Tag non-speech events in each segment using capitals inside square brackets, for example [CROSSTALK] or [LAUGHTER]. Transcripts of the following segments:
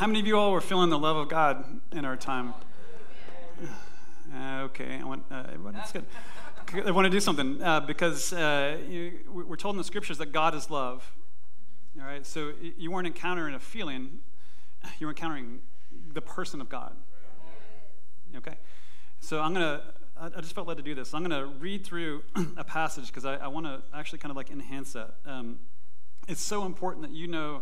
How many of you all were feeling the love of God in our time? Uh, okay, I want, uh, that's good. I want to do something uh, because uh, you, we're told in the scriptures that God is love. All right, so you weren't encountering a feeling, you were encountering the person of God. Okay, so I'm gonna. I just felt led to do this. I'm to read through [CLEARS THROAT] a passage because I, I want to actually kind of like enhance that. Um, it's so important that you know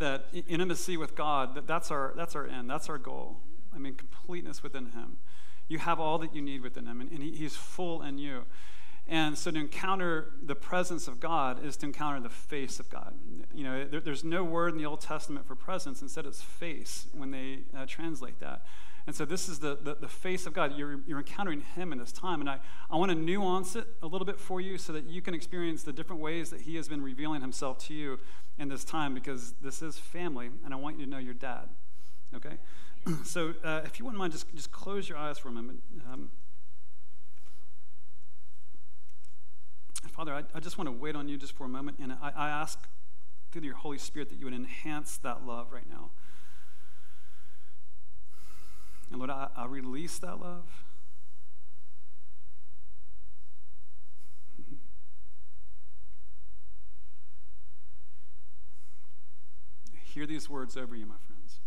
that intimacy with God, that that's our, that's our end, that's our goal. I mean, completeness within Him. You have all that you need within Him, and, and he, He's full in you. And so to encounter the presence of God is to encounter the face of God. You know, there, there's no word in the Old Testament for presence, instead, it's face when they uh, translate that. And so this is the, the, the, face of God. You're, you're encountering Him in this time. And I, I want to nuance it a little bit for you so that you can experience the different ways that He has been revealing Himself to you in this time because this is family, and I want you to know your dad. Okay? [CLEARS THROAT] so uh, if you wouldn't mind, just, just close your eyes for a moment. Um, Father, I, I, just want to wait on you just for a moment, and I, I ask through your Holy Spirit that you would enhance that love right now. And Lord, I, I release that love. Hear these words over you, my friends.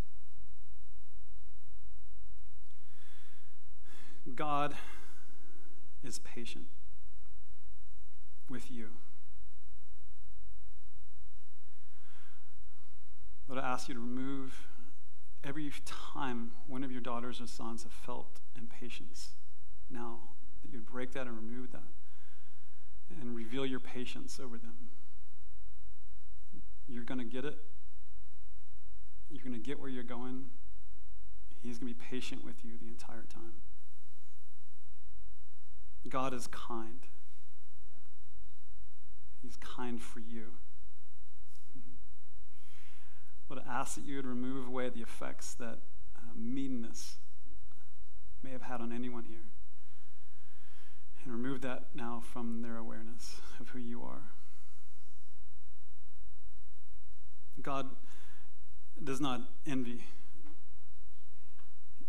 God is patient with you. Lord, I ask you to remove every time one of your daughters or sons have felt impatience, now that you'd break that and remove that and reveal your patience over them. You're going to get it. You're going to get where you're going. He's going to be patient with you the entire time. God is kind. He's kind for you. But I ask that you would remove away the effects that uh, meanness may have had on anyone here. And remove that now from their awareness of who you are. God does not envy.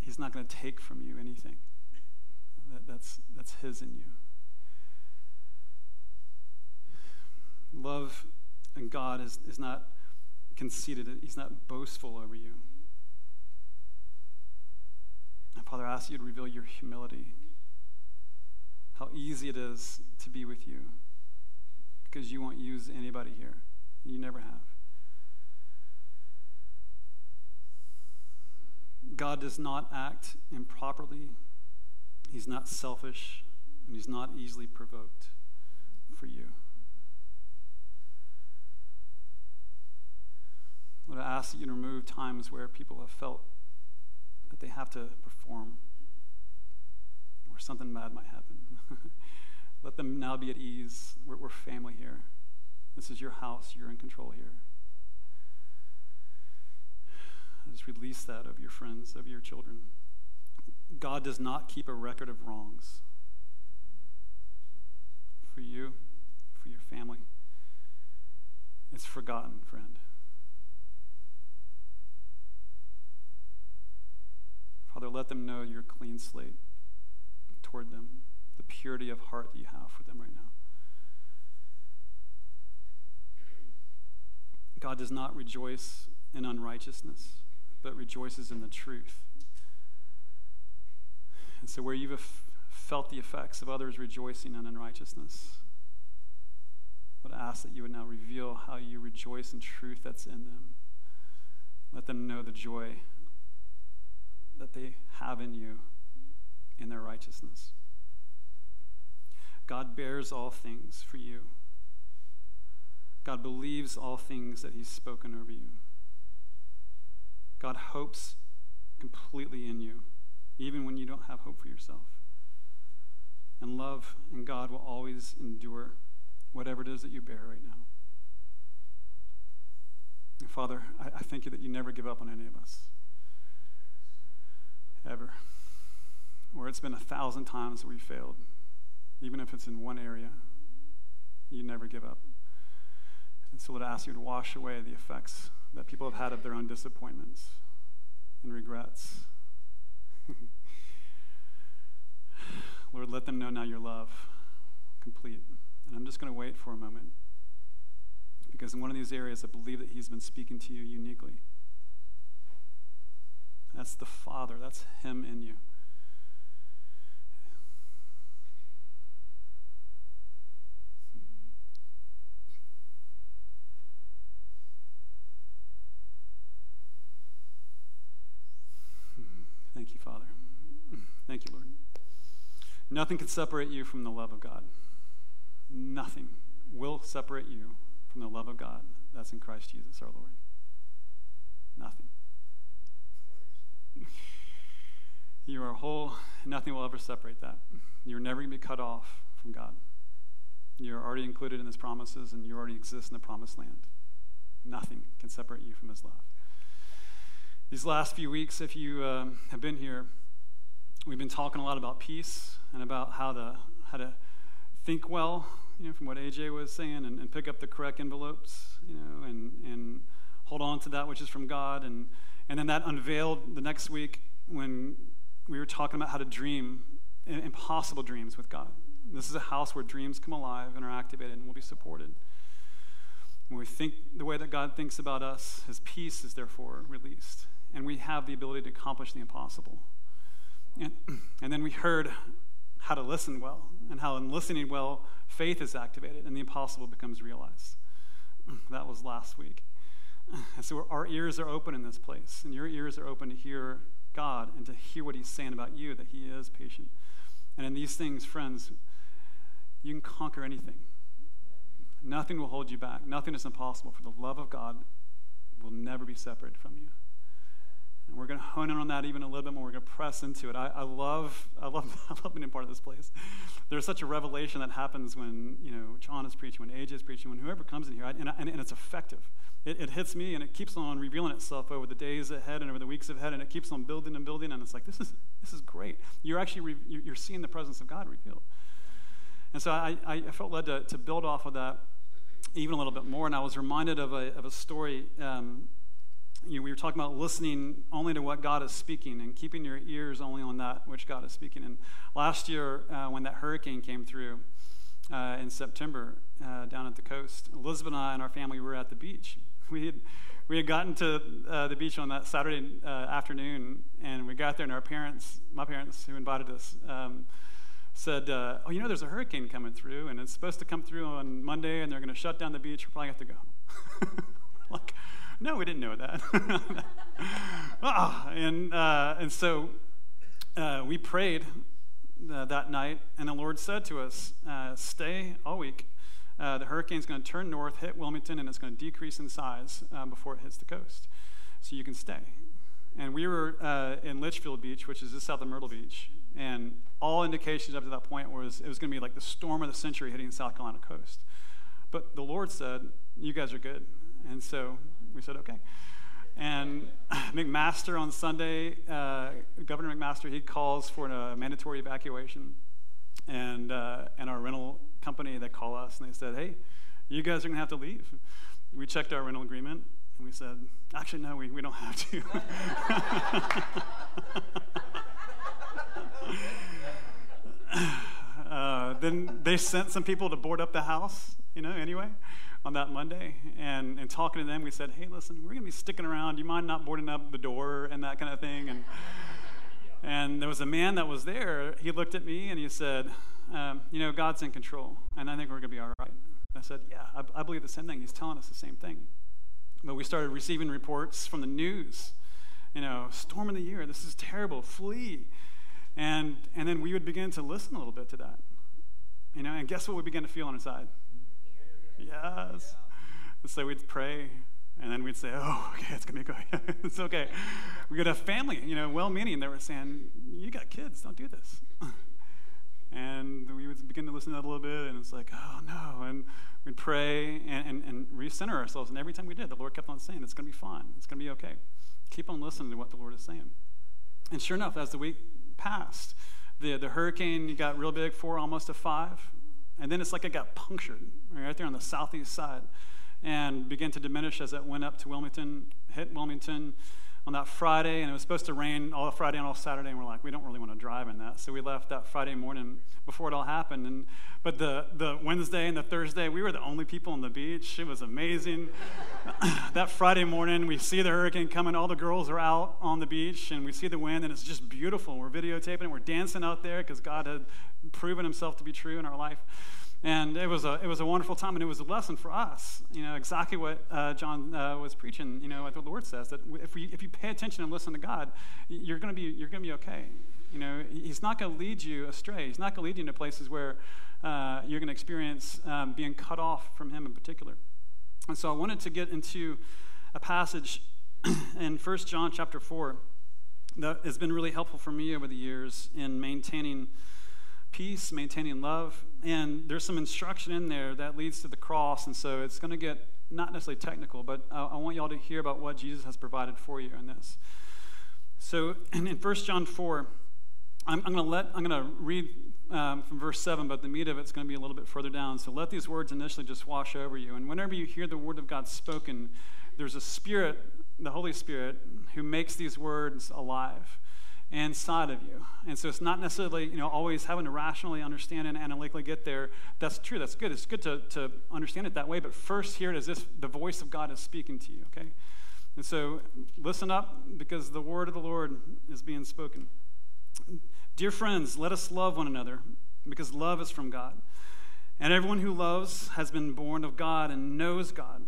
He's not going to take from you anything. That, that's, that's His in you. Love and God is, is not conceited, he's not boastful over you. And Father, I ask you to reveal your humility, how easy it is to be with you, because you won't use anybody here. You never have. God does not act improperly. He's not selfish, and he's not easily provoked for you. Lord, I ask that you remove times where people have felt that they have to perform or something bad might happen. [LAUGHS] Let them now be at ease. We're, we're family here. This is your house. You're in control here. I just release that of your friends, of your children. God does not keep a record of wrongs for you, for your family. It's forgotten, friend. Father, let them know your clean slate toward them, the purity of heart that you have for them right now. God does not rejoice in unrighteousness, but rejoices in the truth. And so, where you've felt the effects of others rejoicing in unrighteousness, I would ask that you would now reveal how you rejoice in truth that's in them. Let them know the joy that they have in you in their righteousness. God bears all things for you. God believes all things that He's spoken over you. God hopes completely in you, even when you don't have hope for yourself. And love and God will always endure whatever it is that you bear right now. Father, I, I thank you that you never give up on any of us ever. Where it's been a thousand times we failed, even if it's in one area, you never give up. And so, Lord, I ask you to wash away the effects that people have had of their own disappointments. and regrets. [LAUGHS] Lord, let them know now your love complete. And I'm just going to wait for a moment because in one of these areas, I believe that He's been speaking to you uniquely. That's the Father, that's Him in you. Thank you, Father. Thank you, Lord. Nothing can separate you from the love of God. Nothing will separate you from the love of God that's in Christ Jesus our Lord. Nothing. You are whole, nothing will ever separate that. You're never going to be cut off from God. You're already included in His promises, and you already exist in the promised land. Nothing can separate you from His love. These last few weeks, if you um, have been here, we've been talking a lot about peace and about how to how to think well, you know, from what AJ was saying, and, and pick up the correct envelopes, you know, and and hold on to that which is from God, and and then that unveiled the next week when we were talking about how to dream impossible dreams with God. This is a house where dreams come alive and are activated and will be supported. When we think the way that God thinks about us, His peace is therefore released, and we have the ability to accomplish the impossible. And, [CLEARS THROAT] and then we heard how to listen well, and how in listening well, faith is activated and the impossible becomes realized. [CLEARS THROAT] That was last week. [SIGHS] So our ears are open in this place, and your ears are open to hear God and to hear what He's saying about you, that He is patient. And in these things, friends, you can conquer anything. Nothing will hold you back. Nothing is impossible, for the love of God will never be separated from you. And we're going to hone in on that even a little bit more. We're going to press into it. I, I, love, I love, [LAUGHS] I love being part of this place. There's such a revelation that happens when you know John is preaching, when AJ is preaching, when whoever comes in here, and, and, and it's effective. It, it, hits me, and it keeps on revealing itself over the days ahead and over the weeks ahead, and it keeps on building and building. And it's like this is this is great. You're actually re, you're seeing the presence of God revealed. And so I, I felt led to, to build off of that even a little bit more. And I was reminded of a, of a story. Um, you know, we were talking about listening only to what God is speaking and keeping your ears only on that which God is speaking. And last year, uh, when that hurricane came through uh, in September uh, down at the coast, Elizabeth and I and our family were at the beach. [LAUGHS] We had, we had gotten to uh, the beach on that Saturday uh, afternoon, and we got there, and our parents, my parents who invited us, um, said, uh, Oh, you know, there's a hurricane coming through, and it's supposed to come through on Monday, and they're going to shut down the beach. We probably have to go. [LAUGHS] like, no, we didn't know that. [LAUGHS] ah, and, uh, and so uh, we prayed uh, that night, and the Lord said to us, uh, Stay all week. Uh, the hurricane's going to turn north, hit Wilmington, and it's going to decrease in size uh, before it hits the coast. So you can stay. And we were in Litchfield Beach, which is just south of Myrtle Beach, and all indications up to that point was it was going to be like the storm of the century hitting the South Carolina coast. But the Lord said, You guys are good. And so we said, okay. And [LAUGHS] McMaster on Sunday, uh, Governor McMaster, he calls for a mandatory evacuation. And, uh, and our rental company, they call us and they said, hey, you guys are going to have to leave. We checked our rental agreement and we said, actually, no, we, we don't have to. [LAUGHS] [LAUGHS] uh, then they sent some people to board up the house, you know, anyway on that Monday and, and talking to them. We said, hey, listen, we're going to be sticking around. Do you mind not boarding up the door and that kind of thing? And, and there was a man that was there. He looked at me and he said, um, you know, God's in control, and I think we're going to be all right. I said, yeah, I, I believe the same thing. He's telling us the same thing. But we started receiving reports from the news, you know, storm of the year, this is terrible, flee. And, and then we would begin to listen a little bit to that. You know, and guess what we begin to feel on our side? Yes. And so we'd pray, and then we'd say, oh, okay, it's going to be okay. it's okay. We got a family, you know, well meaning, they were saying, you got kids, don't do this. [LAUGHS] and we would begin to listen to that a little bit, and it's like, oh, no. And we'd pray and, and, and recenter ourselves. And every time we did, the Lord kept on saying, it's going to be fine. It's going to be okay. Keep on listening to what the Lord is saying. And sure enough, as the week passed, the, the hurricane got real big, four almost to five. And then it's like it got punctured right there on the southeast side and began to diminish as it went up to Wilmington, hit Wilmington. On that Friday, and it was supposed to rain all Friday and all Saturday, and we're like, we don't really want to drive in that. So we left that Friday morning before it all happened. And but the the Wednesday and the Thursday, we were the only people on the beach. It was amazing. [COUGHS] that Friday morning, we see the hurricane coming. All the girls are out on the beach, and we see the wind, and it's just beautiful. We're videotaping it. We're dancing out there because God had proven Himself to be true in our life. And it was, a, it was a wonderful time, and it was a lesson for us. You know, exactly what uh, John uh, was preaching, you know, what the Lord says, that if, we, if you pay attention and listen to God, you're going to be, you're to be okay. You know, he's not going to lead you astray. He's not going to lead you into places where uh, you're going to experience um, being cut off from him in particular. And so I wanted to get into a passage [CLEARS THROAT] in 1 John chapter 4 that has been really helpful for me over the years in maintaining peace, maintaining love. And there's some instruction in there that leads to the cross. And so it's going to get not necessarily technical, but I, I, want y'all to hear about what Jesus has provided for you in this. So in, in 1 John 4, I'm, I'm going to let, I'm going to read um, from verse 7, but the meat of it's going to be a little bit further down. So let these words initially just wash over you. And whenever you hear the word of God spoken, there's a spirit, the Holy Spirit, who makes these words alive inside of you. And so it's not necessarily, you know, always having to rationally understand and analytically get there. That's true. That's good. It's good to, to understand it that way. But first, hear it as if the voice of God is speaking to you, okay? And so listen up because the word of the Lord is being spoken. Dear friends, let us love one another because love is from God. And everyone who loves has been born of God and knows God.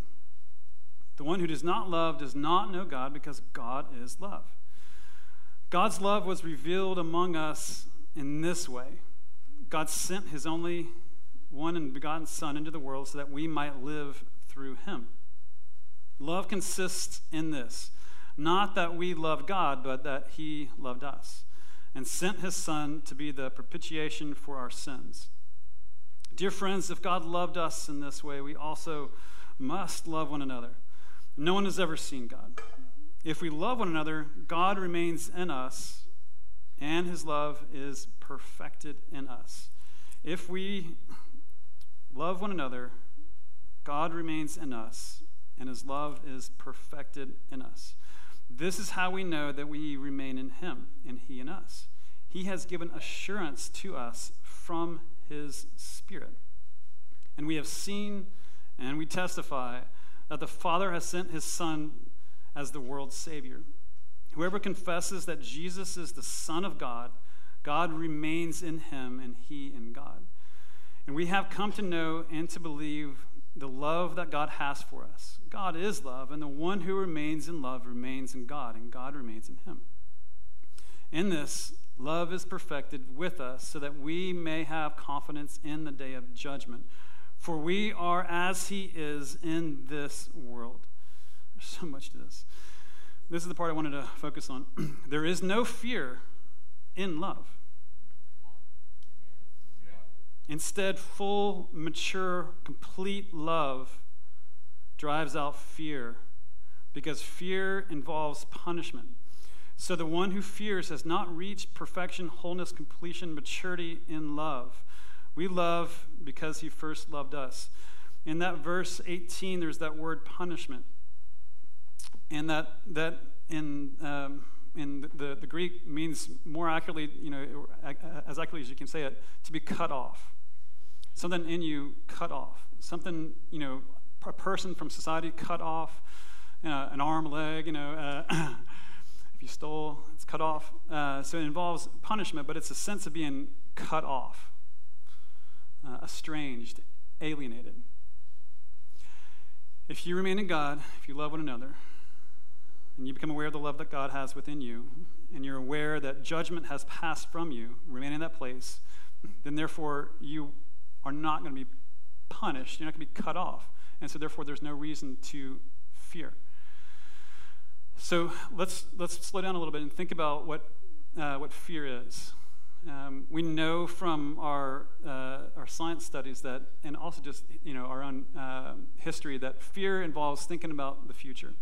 The one who does not love does not know God because God is love. God's love was revealed among us in this way God sent his only one and begotten Son into the world so that we might live through him. Love consists in this not that we love God, but that he loved us and sent his Son to be the propitiation for our sins. Dear friends, if God loved us in this way, we also must love one another. No one has ever seen God. If we love one another, God remains in us, and his love is perfected in us. If we love one another, God remains in us, and his love is perfected in us. This is how we know that we remain in him, and he in us. He has given assurance to us from his Spirit. And we have seen and we testify that the Father has sent his Son as the world's Savior. Whoever confesses that Jesus is the Son of God, God remains in him and he in God. And we have come to know and to believe the love that God has for us. God is love, and the one who remains in love remains in God, and God remains in him. In this, love is perfected with us so that we may have confidence in the day of judgment. For we are as he is in this world. There's so much to this. This is the part I wanted to focus on. [CLEARS THROAT] there is no fear in love. Instead, full, mature, complete love drives out fear because fear involves punishment. So the one who fears has not reached perfection, wholeness, completion, maturity in love. We love because he first loved us. In that verse 18, there's that word punishment. And that, that in, um, in the, the Greek means more accurately, you know, as accurately as you can say it, to be cut off. Something in you cut off. Something, you know, a person from society cut off, you know, an arm, leg, you know, uh, [COUGHS] if you stole, it's cut off. Uh, so it involves punishment, but it's a sense of being cut off, uh, estranged, alienated. If you remain in God, if you love one another, and you become aware of the love that God has within you, and you're aware that judgment has passed from you, remain in that place, then therefore you are not going to be punished. You're not going to be cut off. And so therefore there's no reason to fear. So let's, let's slow down a little bit and think about what, uh, what fear is. Um, we know from our, uh, our science studies that, and also just you know, our own uh, history, that fear involves thinking about the future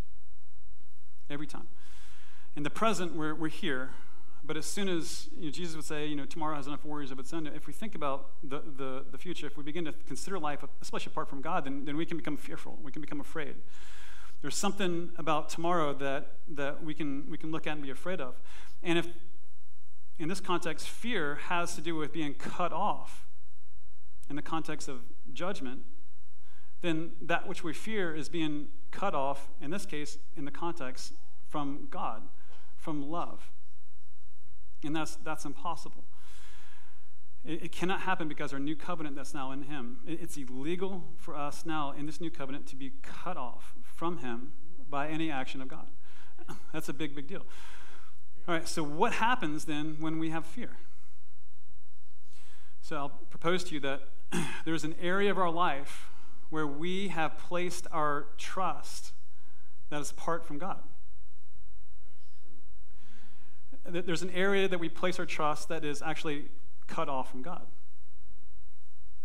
every time. In the present, we're, we're here, but as soon as you know, Jesus would say, you know, tomorrow has enough worries of its own, if we think about the, the, the future, if we begin to consider life, especially apart from God, then, then we can become fearful. We can become afraid. There's something about tomorrow that, that we, can, we can look at and be afraid of. And if, in this context, fear has to do with being cut off in the context of judgment, then that which we fear is being cut off, in this case, in the context from God, from love. And that's, that's impossible. It, it cannot happen because our new covenant that's now in Him. It, it's illegal for us now in this new covenant to be cut off from Him by any action of God. [LAUGHS] That's a big, big deal. All right, so what happens then when we have fear? So I'll propose to you that [CLEARS THROAT] there's an area of our life where we have placed our trust that is apart from God. There's an area that we place our trust that is actually cut off from God.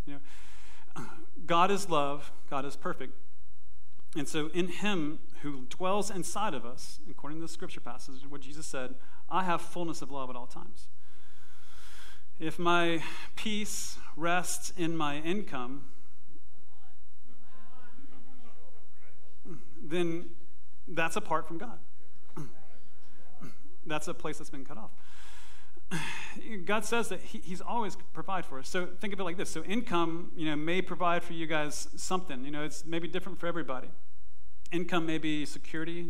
You know, God is love, God is perfect. And so in him who dwells inside of us, according to the scripture passage, what Jesus said, I have fullness of love at all times. If my peace rests in my income, then that's apart from God. That's a place that's been cut off. God says that he, He's always provide for us. So think of it like this. So income, you know, may provide for you guys something. You know, it's maybe different for everybody. Income may be security.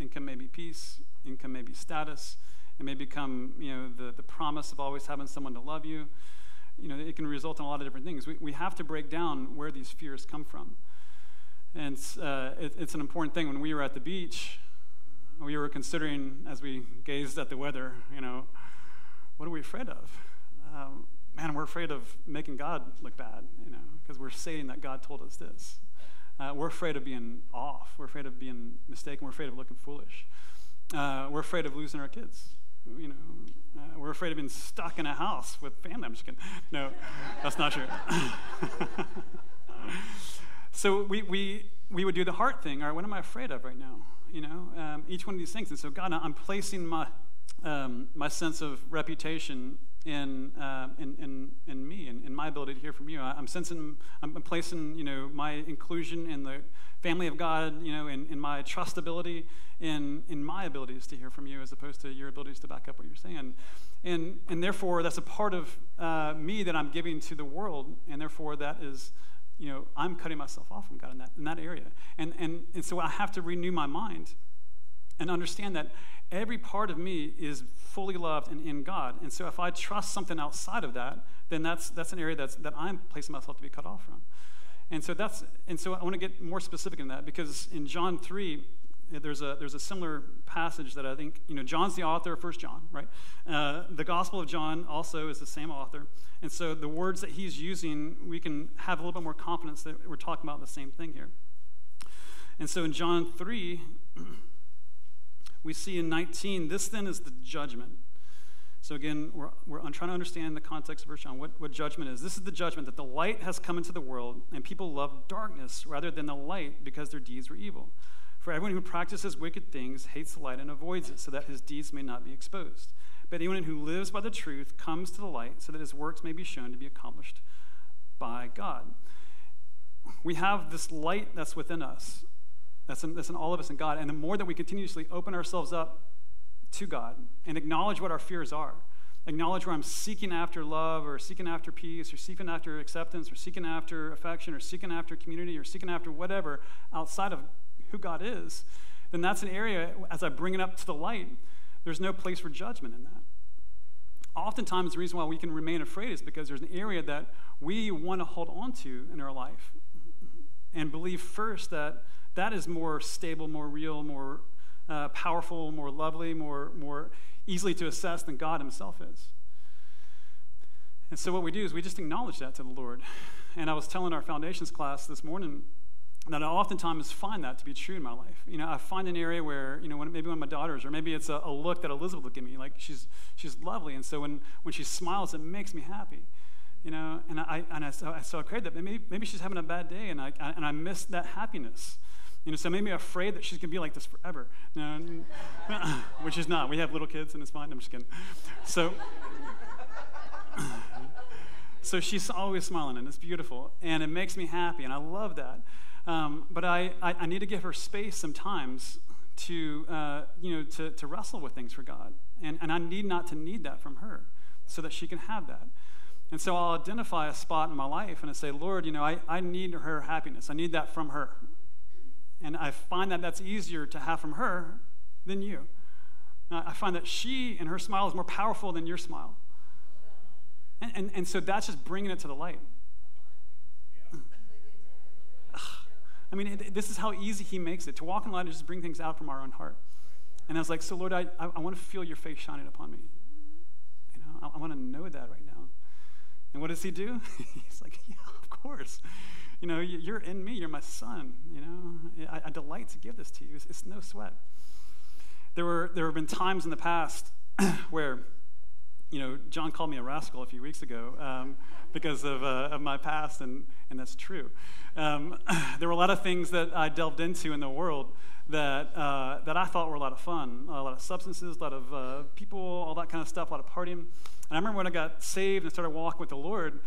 Income may be peace. Income may be status. It may become, you know, the, the promise of always having someone to love you. You know, it can result in a lot of different things. We, we have to break down where these fears come from. And uh, it, it's an important thing. When we were at the beach, we were considering, as we gazed at the weather, you know, what are we afraid of? Um, man, we're afraid of making God look bad, you know, because we're saying that God told us this. Uh, we're afraid of being off. We're afraid of being mistaken. We're afraid of looking foolish. Uh, we're afraid of losing our kids. You know, uh, we're afraid of being stuck in a house with family. I'm just kidding. No, that's not true. [LAUGHS] so we, we, we would do the heart thing. All right, what am I afraid of right now? You know, um, each one of these things. And so, God, I'm placing my um, my sense of reputation in, uh, in, in, in, me and in, in, my ability to hear from you. I, am sensing, I'm placing, you know, my inclusion in the family of God, you know, in, in my trustability, in, in my abilities to hear from you as opposed to your abilities to back up what you're saying. And, and therefore, that's a part of uh, me that I'm giving to the world, and therefore that is, you know, I'm cutting myself off from God in that, in that area. And, and, and so I have to renew my mind and understand that every part of me is fully loved and in God. And so if I trust something outside of that, then that's, that's an area that's, that I'm placing myself to be cut off from. And so that's and so I want to get more specific in that because in John 3, there's a there's a similar passage that I think you know John's the author of First John, right? Uh, the Gospel of John also is the same author, and so the words that he's using, we can have a little bit more confidence that we're talking about the same thing here. And so in John 3, [CLEARS THROAT] we see in 19, this then is the judgment. So again, we're, we're trying to understand the context of First John, what, what judgment is. This is the judgment that the light has come into the world, and people love darkness rather than the light because their deeds were evil. For everyone who practices wicked things hates the light and avoids it, so that his deeds may not be exposed. But anyone who lives by the truth comes to the light, so that his works may be shown to be accomplished by God. We have this light that's within us, that's in, that's in all of us in God. And the more that we continuously open ourselves up to God and acknowledge what our fears are, acknowledge where I'm seeking after love or seeking after peace or seeking after acceptance or seeking after affection or seeking after community or seeking after whatever outside of who God is, then that's an area, as I bring it up to the light, there's no place for judgment in that. Oftentimes, the reason why we can remain afraid is because there's an area that we want to hold on to in our life and believe first that that is more stable, more real, more uh, powerful, more lovely, more, more easily to assess than God Himself is. And so, what we do is we just acknowledge that to the Lord. And I was telling our foundations class this morning that I oftentimes find that to be true in my life. You know, I find an area where, you know, when, maybe one of my daughters, or maybe it's a, a look that Elizabeth will give me, like she's, she's lovely. And so when, when she smiles, it makes me happy you know, and I, and I, so, I, so I prayed that maybe, maybe she's having a bad day and I, I and I missed that happiness. You know, so maybe afraid that she's going to be like this forever. No, [LAUGHS] which is not. We have little kids and it's fine. I'm just kidding. So, [LAUGHS] so she's always smiling and it's beautiful and it makes me happy and I love that. Um, but I, I, I, need to give her space sometimes to, uh, you know, to, to wrestle with things for God. And, and I need not to need that from her so that she can have that. And so I'll identify a spot in my life and I say, Lord, you know, I, I need her happiness. I need that from her. And I find that that's easier to have from her than you. I find that she and her smile is more powerful than your smile. And, and, and so that's just bringing it to the light. I mean, this is how easy he makes it. To walk in light is just bring things out from our own heart. And I was like, so Lord, I, I, I want to feel your face shining upon me. You know, I, I want to know that right now. And what does he do? [LAUGHS] He's like, yeah, of course. You know, you're in me. You're my son. You know, I, I delight to give this to you. It's, it's no sweat. There were there have been times in the past [CLEARS THROAT] where you know, John called me a rascal a few weeks ago um, because of, uh, of my past, and, and that's true. Um, [COUGHS] there were a lot of things that I delved into in the world that, uh, that I thought were a lot of fun a lot of substances, a lot of uh, people, all that kind of stuff, a lot of partying. And I remember when I got saved and started walking with the Lord,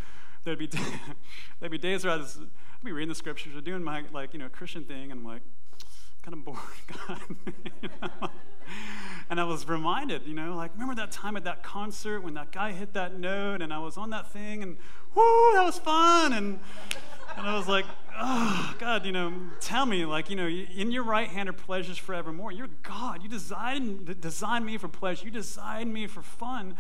there'd be, [LAUGHS] there'd be days where I was, I'd be reading the scriptures or doing my like, you know, Christian thing, and I'm like, kind of bored, [LAUGHS] God. you know? And I was reminded, you know, like, remember that time at that concert when that guy hit that note and I was on that thing and, whoo, that was fun. And, and I was like, oh, God, you know, tell me, like, you know, in your right hand are pleasures forevermore. You're God. You designed, designed me for pleasure. You designed me for fun.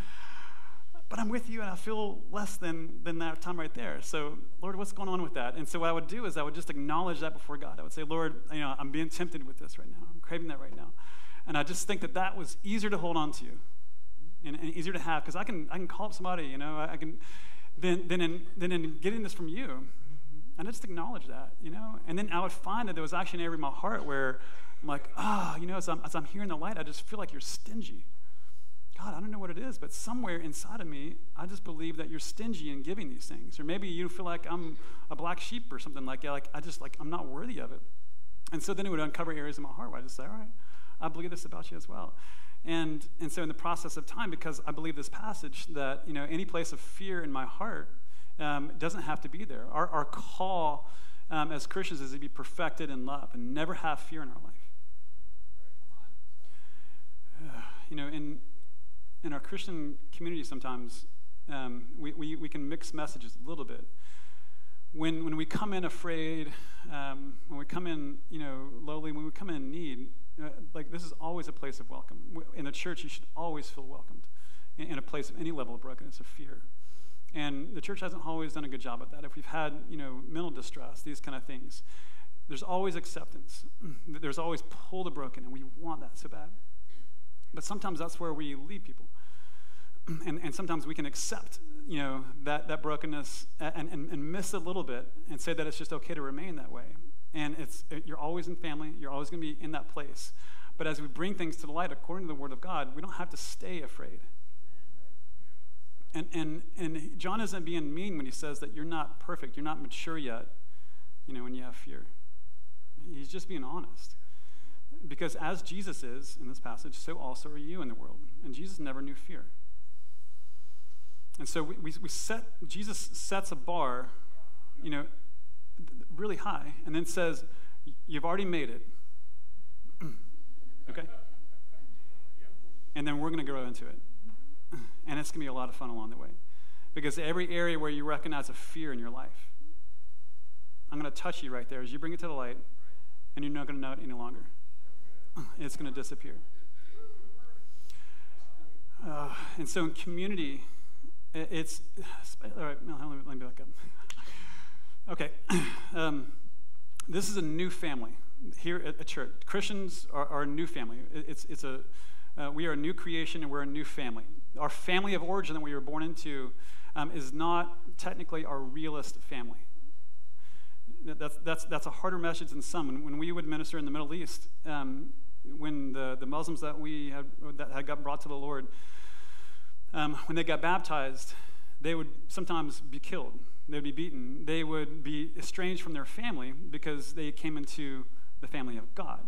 But I'm with you and I feel less than, than that time right there. So, Lord, what's going on with that? And so, what I would do is I would just acknowledge that before God. I would say, Lord, you know, I'm being tempted with this right now. I'm craving that right now. And I just think that that was easier to hold on to and, and easier to have because I can, I can call up somebody, you know, I, can, than, than, in, than in getting this from you. And I just acknowledge that, you know. And then I would find that there was actually an area in my heart where I'm like, ah, oh, you know, as I'm, as I'm hearing the light, I just feel like you're stingy. God, I don't know what it is, but somewhere inside of me, I just believe that you're stingy in giving these things. Or maybe you feel like I'm a black sheep or something like that. Like I just like I'm not worthy of it. And so then it would uncover areas in my heart where I just say, all right, I believe this about you as well. And, and so in the process of time, because I believe this passage that, you know, any place of fear in my heart um, doesn't have to be there. Our, our call um, as Christians is to be perfected in love and never have fear in our life. Uh, [SIGHS] you know, in, in our Christian community sometimes, um, we, we, we can mix messages a little bit. When, when we come in afraid, um, when we come in, you know, lowly, when we come in need, uh, like this is always a place of welcome. In the church, you should always feel welcomed in, in a place of any level of brokenness or fear. And the church hasn't always done a good job at that. If we've had, you know, mental distress, these kind of things, there's always acceptance. [CLEARS THROAT] There's always pull the broken, and we want that so bad. But sometimes that's where we lead people. [CLEARS THROAT] And, and sometimes we can accept, you know, that, that brokenness and, and, and miss a little bit and say that it's just okay to remain that way. And it's you're always in family you're always going to be in that place. But as we bring things to the light according to the word of god we don't have to stay afraid. And and and john isn't being mean when he says that you're not perfect you're not mature yet you know when you have fear. He's just being honest because as jesus is in this passage so also are you in the world and jesus never knew fear and so we, we, we set jesus sets a bar you know really high and then says, You've already made it. [CLEARS THROAT] okay? And then we're going to grow into it. And it's going to be a lot of fun along the way. Because every area where you recognize a fear in your life, I'm going to touch you right there as you bring it to the light, and you're not going to know it any longer. [CLEARS THROAT] It's going to disappear. Uh, and so in community, it's. All right, let me back up. [LAUGHS] Okay. [CLEARS THROAT] Um, this is a new family here at, a church. Christians are, are, a new family. It's, it's a, uh, we are a new creation and we're a new family. Our family of origin that we were born into um, is not technically our realist family. That's, that's, that's a harder message than some. When, we would minister in the Middle East, um, when the, the Muslims that we had, that had got brought to the Lord, um, when they got baptized, they would sometimes be killed they'd be beaten. They would be estranged from their family because they came into the family of God.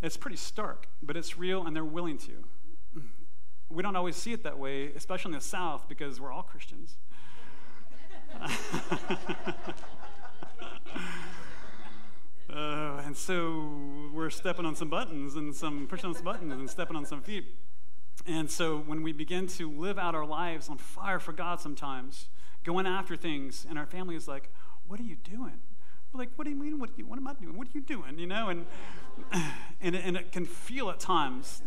It's pretty stark, but it's real and they're willing to. We don't always see it that way, especially in the South, because we're all Christians. [LAUGHS] Uh, and so we're stepping on some buttons and some pushing on some buttons and stepping on some feet. And so when we begin to live out our lives on fire for God sometimes, going after things, and our family is like, What are you doing? We're like, What do you mean? What, you, what am I doing? What are you doing? You know, and, [SIGHS] and, and it can feel at times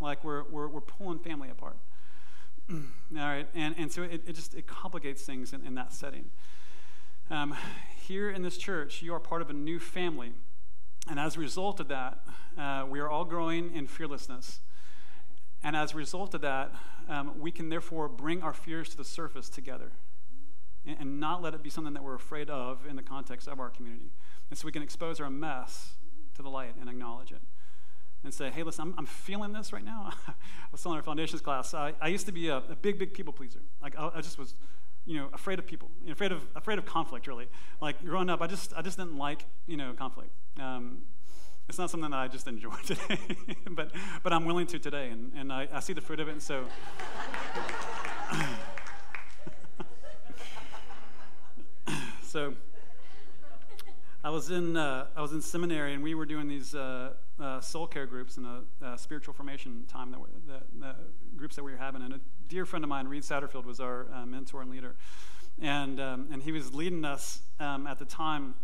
like we're, we're, we're pulling family apart. [CLEARS THROAT] All right, and, and so it, it just it complicates things in, in that setting. Um, here in this church, you are part of a new family. And as a result of that, uh, we are all growing in fearlessness. And as a result of that, um, we can therefore bring our fears to the surface together and, and not let it be something that we're afraid of in the context of our community. And so we can expose our mess to the light and acknowledge it and say, hey, listen, I'm, I'm feeling this right now. [LAUGHS] I was telling our foundations class, I, I used to be a, a, big, big people pleaser. Like, I, I just was you know, afraid of people, afraid of, afraid of conflict, really. Like growing up, I just, I just didn't like, you know, conflict. Um, it's not something that I just enjoy [LAUGHS] today, but, but I'm willing to today, and, and I, I see the fruit of it, and so. [LAUGHS] so, I was in uh, I was in seminary, and we were doing these uh, uh, soul care groups and a, spiritual formation time that, that, groups that we were having. And a dear friend of mine, Reed Satterfield, was our uh, mentor and leader, and um, and he was leading us um, at the time.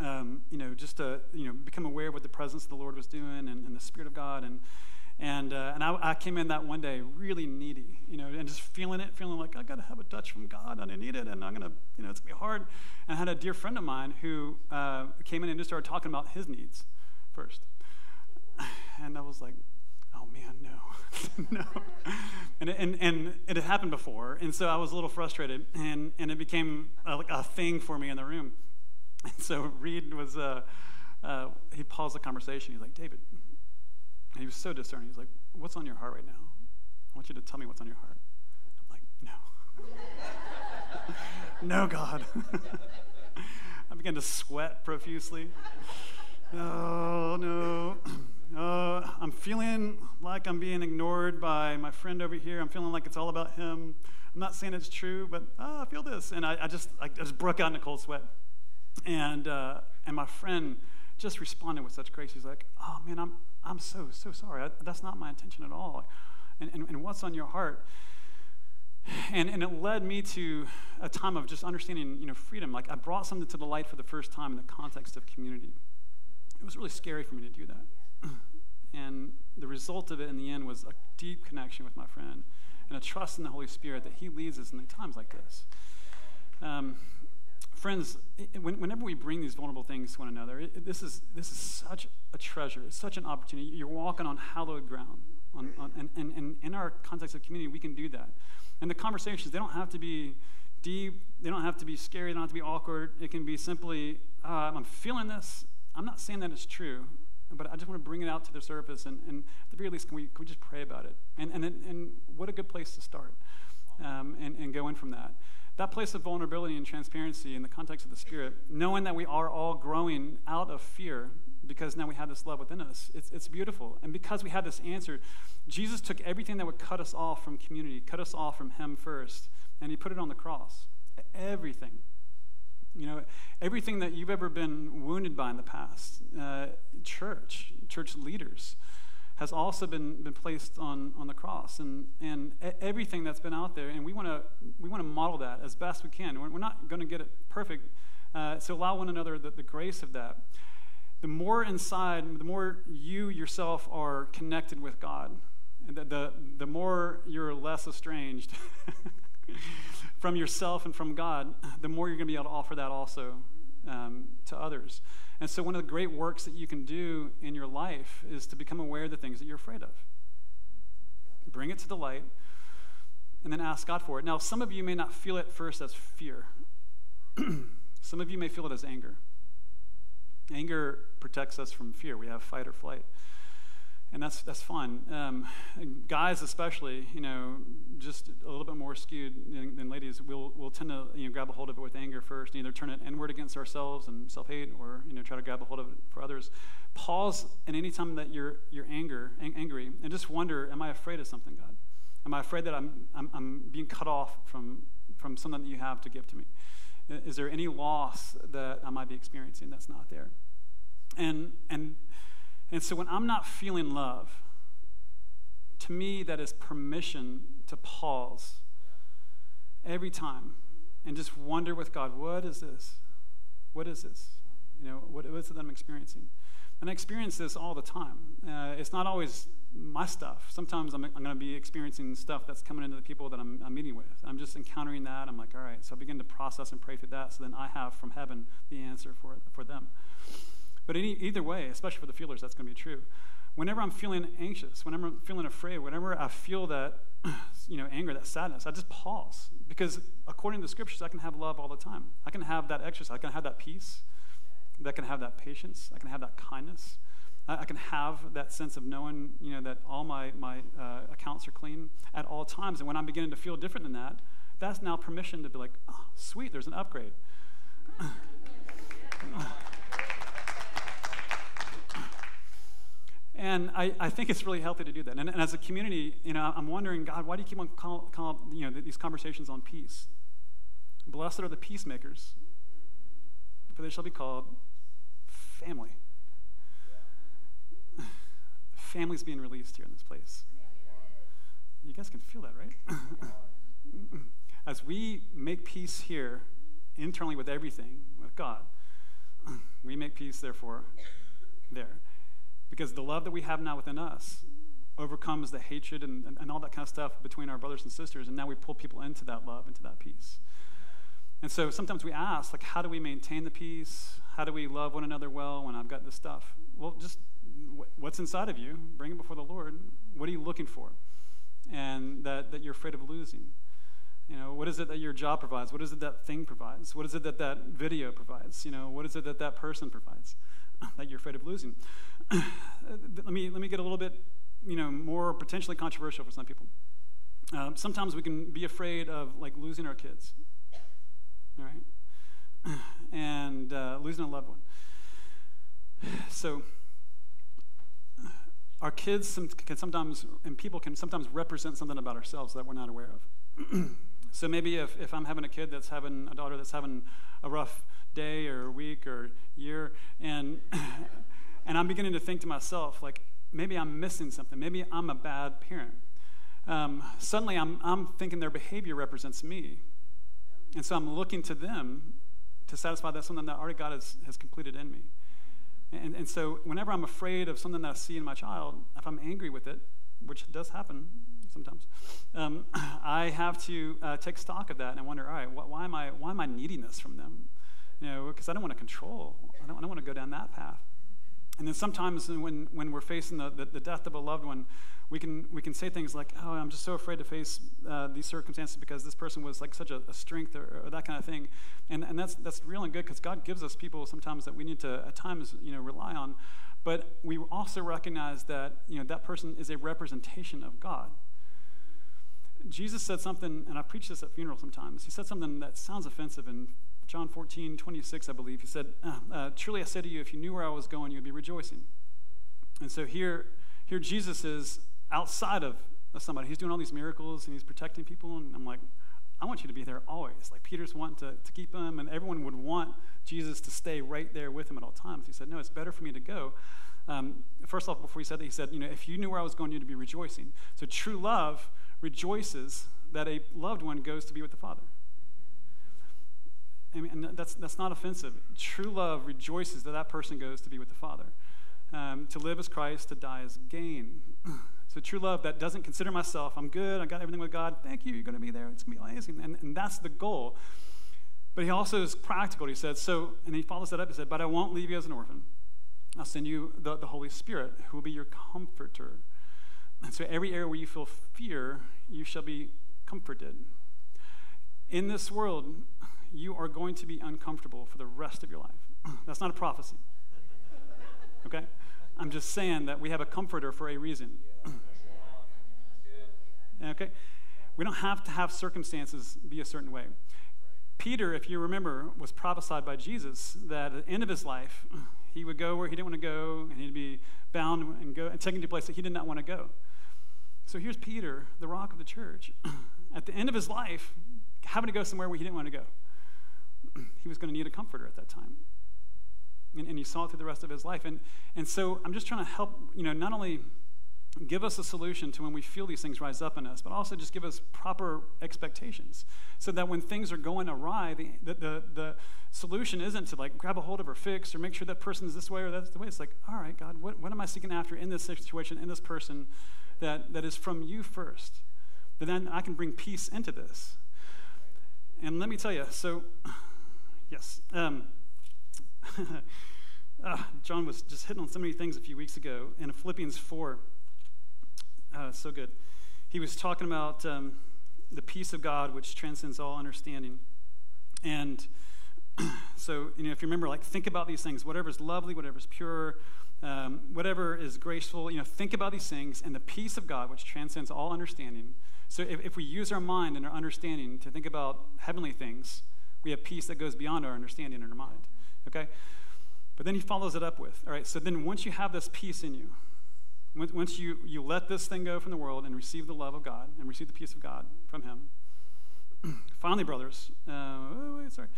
Um, you know, just to you know become aware of what the presence of the Lord was doing and, and the Spirit of God and and, uh, and I, I, came in that one day really needy, you know, and just feeling it, feeling like I got to have a touch from God and I need it and I'm to, you know, it's to be hard. And I had a dear friend of mine who uh, came in and just started talking about his needs first. And I was like, oh man, no, [LAUGHS] no. And, and, and it had happened before. And so I was a little frustrated and, and it became a, a thing for me in the room. And so Reed was, uh, uh, he paused the conversation. He's like, David, and he was so discerning. He's like, What's on your heart right now? I want you to tell me what's on your heart. I'm like, No. [LAUGHS] no, God. [LAUGHS] I began to sweat profusely. Oh, no. [CLEARS THROAT] Uh, I'm feeling like I'm being ignored by my friend over here. I'm feeling like it's all about him. I'm not saying it's true, but oh, I feel this. And I, I just, I just broke out in a cold sweat. And, uh, and my friend just responded with such grace. He's like, oh, man, I'm, I'm so, so sorry. I, that's not my intention at all. And, and, and what's on your heart? And, and it led me to a time of just understanding, you know, freedom. Like I brought something to the light for the first time in the context of community. It was really scary for me to do that. And the result of it in the end was a deep connection with my friend and a trust in the Holy Spirit that He leads us in times like this. Um, friends, whenever we bring these vulnerable things to one another, it, this, is, this is such a treasure. It's such an opportunity. You're walking on hallowed ground. On, on, and, and, and in our context of community, we can do that. And the conversations, they don't have to be deep. They don't have to be scary. They don't have to be awkward. It can be simply, uh, I'm feeling this. I'm not saying that it's true, but I just want to bring it out to the surface. And, and at the very least, can we, can we just pray about it? And, and, and what a good place to start um, and, and go in from that that place of vulnerability and transparency in the context of the Spirit, knowing that we are all growing out of fear because now we have this love within us, it's, it's beautiful. And because we have this answer, Jesus took everything that would cut us off from community, cut us off from Him first, and He put it on the cross. Everything. You know, everything that you've ever been wounded by in the past, uh, church, church leaders, has also been, been placed on, on the cross and, and everything that's been out there. And we want to we wanna model that as best we can. We're, we're not going to get it perfect. Uh, so allow one another the, the grace of that. The more inside, the more you yourself are connected with God, the, the, the more you're less estranged [LAUGHS] [LAUGHS] from yourself and from God, the more you're going to be able to offer that also um, to others. And so, one of the great works that you can do in your life is to become aware of the things that you're afraid of. Bring it to the light, and then ask God for it. Now, some of you may not feel it first as fear, [CLEARS THROAT] some of you may feel it as anger. Anger protects us from fear. We have fight or flight and that's that's fun. Um, guys, especially, you know, just a little bit more skewed than, than, ladies, will we'll tend to you know grab a hold of it with anger first, either turn it inward against ourselves and self hate, or you know try to grab a hold of it for others. Pause at any time that you're you're anger ang- angry, and just wonder: Am I afraid of something, God? Am I afraid that I'm I'm, I'm being cut off from from something that you have to give to me? Is there any loss that I might be experiencing that's not there? And, and, and so when I'm not feeling love, to me, that is permission to pause every time and just wonder with God, what is this? What is this? You know, what, what is it that I'm experiencing? And I experience this all the time. Uh, it's not always my stuff. Sometimes I'm, I'm going to be experiencing stuff that's coming into the people that I'm, I'm, meeting with. I'm just encountering that. I'm like, all right. So I begin to process and pray through that. So then I have from heaven the answer for, for them. But any, either way, especially for the feelers, that's going to be true. Whenever I'm feeling anxious, whenever I'm feeling afraid, whenever I feel that, [CLEARS THROAT] you know, anger, that sadness, I just pause. Because according to the scriptures, I can have love all the time. I can have that exercise. I can have that peace. I can have that patience. I can have that kindness. I, can have that sense of knowing, you know, that all my, my uh, accounts are clean at all times. And when I'm beginning to feel different than that, that's now permission to be like, oh, sweet, there's an upgrade. [CLEARS THROAT] [LAUGHS] And I, I, think it's really healthy to do that. And, and, as a community, you know, I'm wondering, God, why do you keep on call, call, you know, these conversations on peace? Blessed are the peacemakers, for they shall be called family. [SIGHS] Families being released here in this place. You guys can feel that, right? [LAUGHS] As we make peace here internally with everything, with God, [CLEARS THROAT] we make peace, therefore, there. Because the love that we have now within us overcomes the hatred and, and, and, all that kind of stuff between our brothers and sisters, and now we pull people into that love, into that peace. And so sometimes we ask, like, how do we maintain the peace? How do we love one another well when I've got this stuff? Well, just what's inside of you, bring it before the Lord. What are you looking for? And that, that you're afraid of losing. You know, what is it that your job provides? What is it that thing provides? What is it that that video provides? You know, what is it that that person provides [LAUGHS] that you're afraid of losing? [CLEARS THROAT] let me let me get a little bit, you know, more potentially controversial for some people. Uh, sometimes we can be afraid of like losing our kids all right? [CLEARS THROAT] And uh, losing a loved one. So, our kids can sometimes, and people can sometimes represent something about ourselves that we're not aware of. [CLEARS THROAT] so maybe if, if I'm having a kid that's having a daughter that's having a rough day or week or year, and [COUGHS] and I'm beginning to think to myself, like, maybe I'm missing something. Maybe I'm a bad parent. Um, suddenly I'm, I'm thinking their behavior represents me. And so I'm looking to them to satisfy that something that already God has, has completed in me. And, and so whenever I'm afraid of something that I see in my child, if I'm angry with it, which does happen sometimes, um, [CLEARS THROAT] I have to uh, take stock of that and wonder, all right, wh- why, am I, why am I needing this from them? You know, because I don't want to control. I don't, I don't want to go down that path. And then sometimes when, when we're facing the, the, the death of a loved one, we can, we can say things like, oh, I'm just so afraid to face uh, these circumstances because this person was like such a, a strength or, or, that kind of thing. And, and that's, that's real and good because God gives us people sometimes that we need to at times you know, rely on. But we also recognize that you know, that person is a representation of God. Jesus said something, and I preach this at funerals sometimes. He said something that sounds offensive in John 14, 26, I believe. He said, uh, uh, Truly I say to you, if you knew where I was going, you'd be rejoicing. And so here, here Jesus is outside of, somebody. He's doing all these miracles and he's protecting people. And I'm like, I want you to be there always. Like Peter's wanting to, to keep him, and everyone would want Jesus to stay right there with him at all times. He said, No, it's better for me to go. Um, first off, before he said that, he said, You know, if you knew where I was going, you'd be rejoicing. So true love rejoices that a loved one goes to be with the Father. I mean, that's, that's not offensive. True love rejoices that that person goes to be with the Father. Um, to live as Christ, to die as gain. [CLEARS THROAT] So true love that doesn't consider myself, I'm good, I got everything with God, thank you, you're going to be there, it's going to be amazing. And, and that's the goal. But he also is practical. He said, so, and he follows that up, he said, but I won't leave you as an orphan. I'll send you the, the Holy Spirit, who will be your comforter. And so every area where you feel fear, you shall be comforted. In this world, you are going to be uncomfortable for the rest of your life. [CLEARS THROAT] That's not a prophecy. Okay? I'm just saying that we have a comforter for a reason. [CLEARS THROAT] okay? We don't have to have circumstances be a certain way. Peter, if you remember, was prophesied by Jesus that at the end of his life, he would go where he didn't want to go, and he'd be bound and go and taken to a place that he did not want to go. So here's Peter, the rock of the church, [CLEARS THROAT] at the end of his life, having to go somewhere where he didn't want to go. [CLEARS THROAT] he was going to need a comforter at that time. And, and you saw it through the rest of his life. And, and so I'm just trying to help, you know, not only give us a solution to when we feel these things rise up in us, but also just give us proper expectations so that when things are going awry, the, the, the, the, solution isn't to like grab a hold of or fix or make sure that person's this way or that's the way. It's like, all right, God, what, what am I seeking after in this situation, in this person that, that is from you first? That then I can bring peace into this. And let me tell you, so, yes. Um, [LAUGHS] uh, John was just hitting on so many things a few weeks ago in Philippians 4. Uh, so good. He was talking about um, the peace of God, which transcends all understanding. And [CLEARS THROAT] so, you know, if you remember, like, think about these things whatever is lovely, whatever is pure, um, whatever is graceful, you know, think about these things and the peace of God, which transcends all understanding. So, if, if we use our mind and our understanding to think about heavenly things, we have peace that goes beyond our understanding and our mind. Okay? But then he follows it up with, all right, so then once you have this peace in you, once you, you let this thing go from the world and receive the love of God and receive the peace of God from Him, [CLEARS THROAT] finally, brothers, uh, wait, sorry.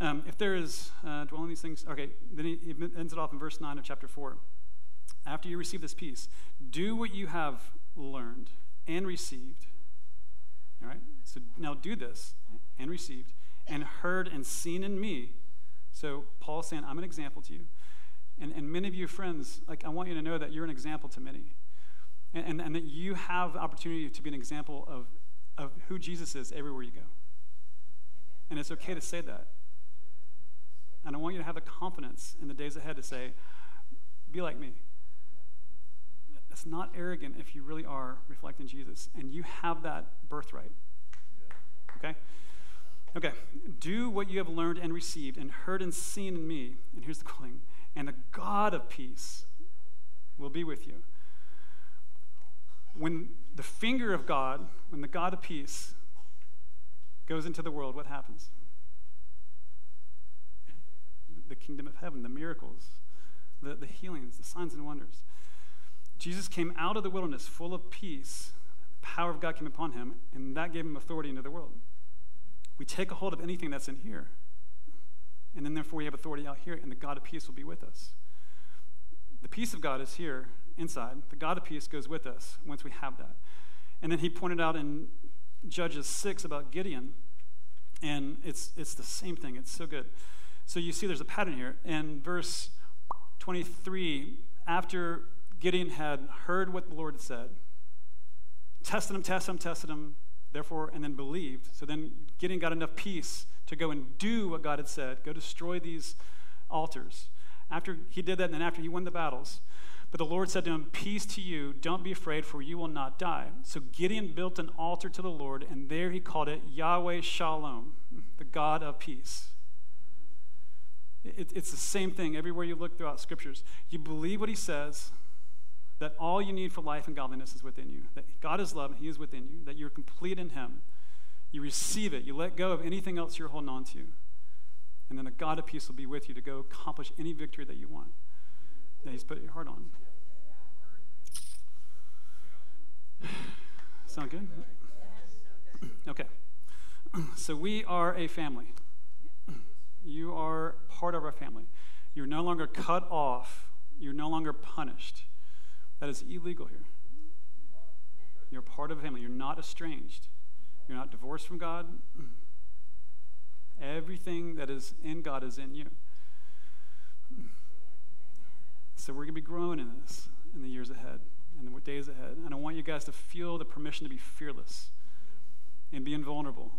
Um, if there is uh, dwelling these things, okay, then he, he ends it off in verse 9 of chapter 4. After you receive this peace, do what you have learned and received. All right? So now do this and received and heard and seen in me. So Paul's saying, I'm an example to you. And, and many of you friends, like I want you to know that you're an example to many. And, and, and that you have opportunity to be an example of, of who Jesus is everywhere you go. And it's okay to say that. And I want you to have the confidence in the days ahead to say, be like me. It's not arrogant if you really are reflecting Jesus and you have that birthright. Okay? Okay. Do what you have learned and received and heard and seen in me. And here's the cool thing and the God of peace will be with you. When the finger of God, when the God of peace goes into the world, what happens? The kingdom of heaven, the miracles, the, the healings, the signs and wonders. Jesus came out of the wilderness full of peace. The power of God came upon him, and that gave him authority into the world. We take a hold of anything that's in here and then, therefore, we have authority out here, and the God of peace will be with us. The peace of God is here inside. The God of peace goes with us once we have that. And then he pointed out in Judges 6 about Gideon, and it's, it's the same thing. It's so good. So you see there's a pattern here. In verse 23, after Gideon had heard what the Lord had said, tested him, tested him, tested him, therefore, and then believed. So then Gideon got enough peace to go and do what God had said, go destroy these altars. After he did that, and then after he won the battles, but the Lord said to him, Peace to you, don't be afraid, for you will not die. So Gideon built an altar to the Lord, and there he called it Yahweh Shalom, the God of peace. It, it's the same thing everywhere you look throughout scriptures. You believe what he says, that all you need for life and godliness is within you, that God is love and he is within you, that you're complete in him. You receive it. You let go of anything else you're holding on to. And then the God of peace will be with you to go accomplish any victory that you want, that He's put your heart on. [SIGHS] Sound good? Okay. [CLEARS THROAT] So we are a family. You are part of our family. You're no longer cut off. You're no longer punished. That is illegal here. You're part of a family. You're not estranged. You're not divorced from God. Everything that is in God is in you. So we're going to be growing in this in the years ahead and the days ahead. And I want you guys to feel the permission to be fearless and be invulnerable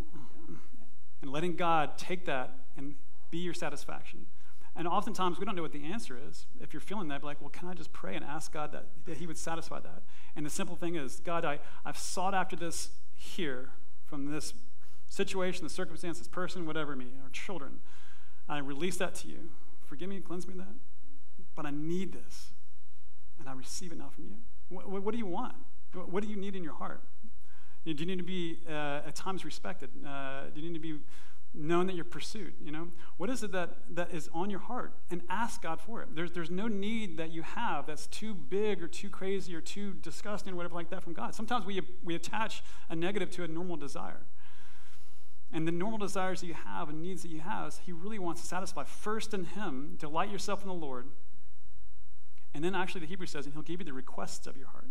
and letting God take that and be your satisfaction. And oftentimes we don't know what the answer is. If you're feeling that, like, well, can I just pray and ask God that, that He would satisfy that? And the simple thing is, God, I, I've sought after this here from this situation, the circumstance, this person, whatever me, our children. I release that to you. Forgive me, cleanse me that. But I need this. And I receive it now from you. What, what, what do you want? What do you need in your heart? Do you need to be uh, at times respected? Uh, do you need to be known that you're pursued? You know, what is it that, that is on your heart? And ask God for it. There's, there's no need that you have that's too big or too crazy or too disgusting or whatever like that from God. Sometimes we, we attach a negative to a normal desire. And the normal desires that you have and needs that you have, He really wants to satisfy first in Him. Delight yourself in the Lord. And then actually, the Hebrew says, and He'll give you the requests of your heart.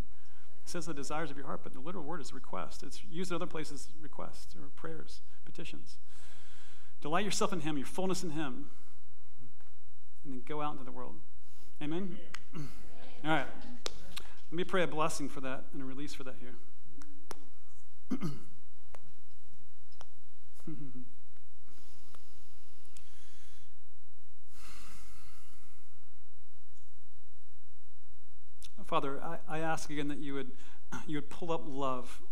It says the desires of your heart, but the literal word is request. It's used in other places, requests or prayers, petitions. Delight yourself in Him, your fullness in Him, and then go out into the world. Amen? All right. Let me pray a blessing for that and a release for that here. Father, I, I ask again that you would, you would pull up love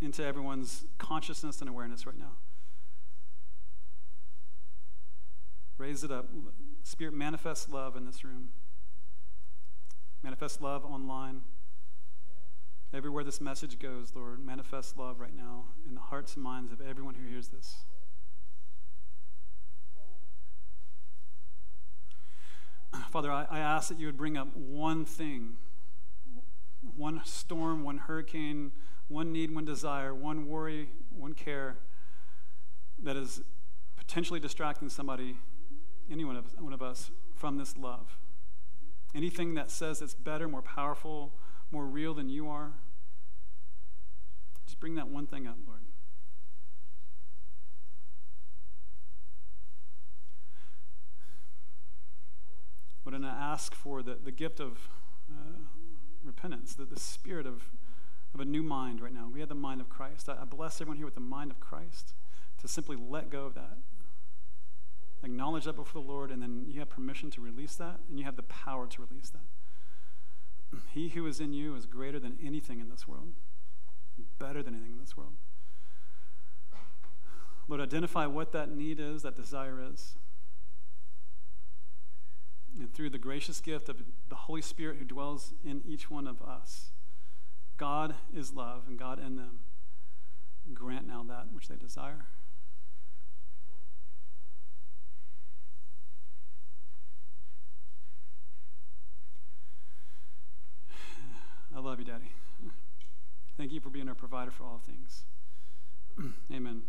into everyone's consciousness and awareness right now. Raise it up. Spirit, manifest love in this room. Manifest love online. Everywhere this message goes, Lord, manifest love right now in the hearts and minds of everyone who hears this. [CLEARS THROAT] Father, I, I ask that you would bring up one thing, one storm, one hurricane, one need, one desire, one worry, one care that is potentially distracting somebody, any one of, one of us, from this love. Anything that says it's better, more powerful, more real than you are, just bring that one thing up, Lord. Lord, I ask for the, the gift of uh, repentance, the, the spirit of, of a new mind right now. We have the mind of Christ. I, I bless everyone here with the mind of Christ to simply let go of that. Acknowledge that before the Lord, and then you have permission to release that, and you have the power to release that. He who is in you is greater than anything in this world, better than anything in this world. Lord, identify what that need is, that desire is. And through the gracious gift of the Holy Spirit who dwells in each one of us, God is love and God in them. Grant now that which they desire. I love you, Daddy. Thank you for being our provider for all things. [CLEARS THROAT] Amen.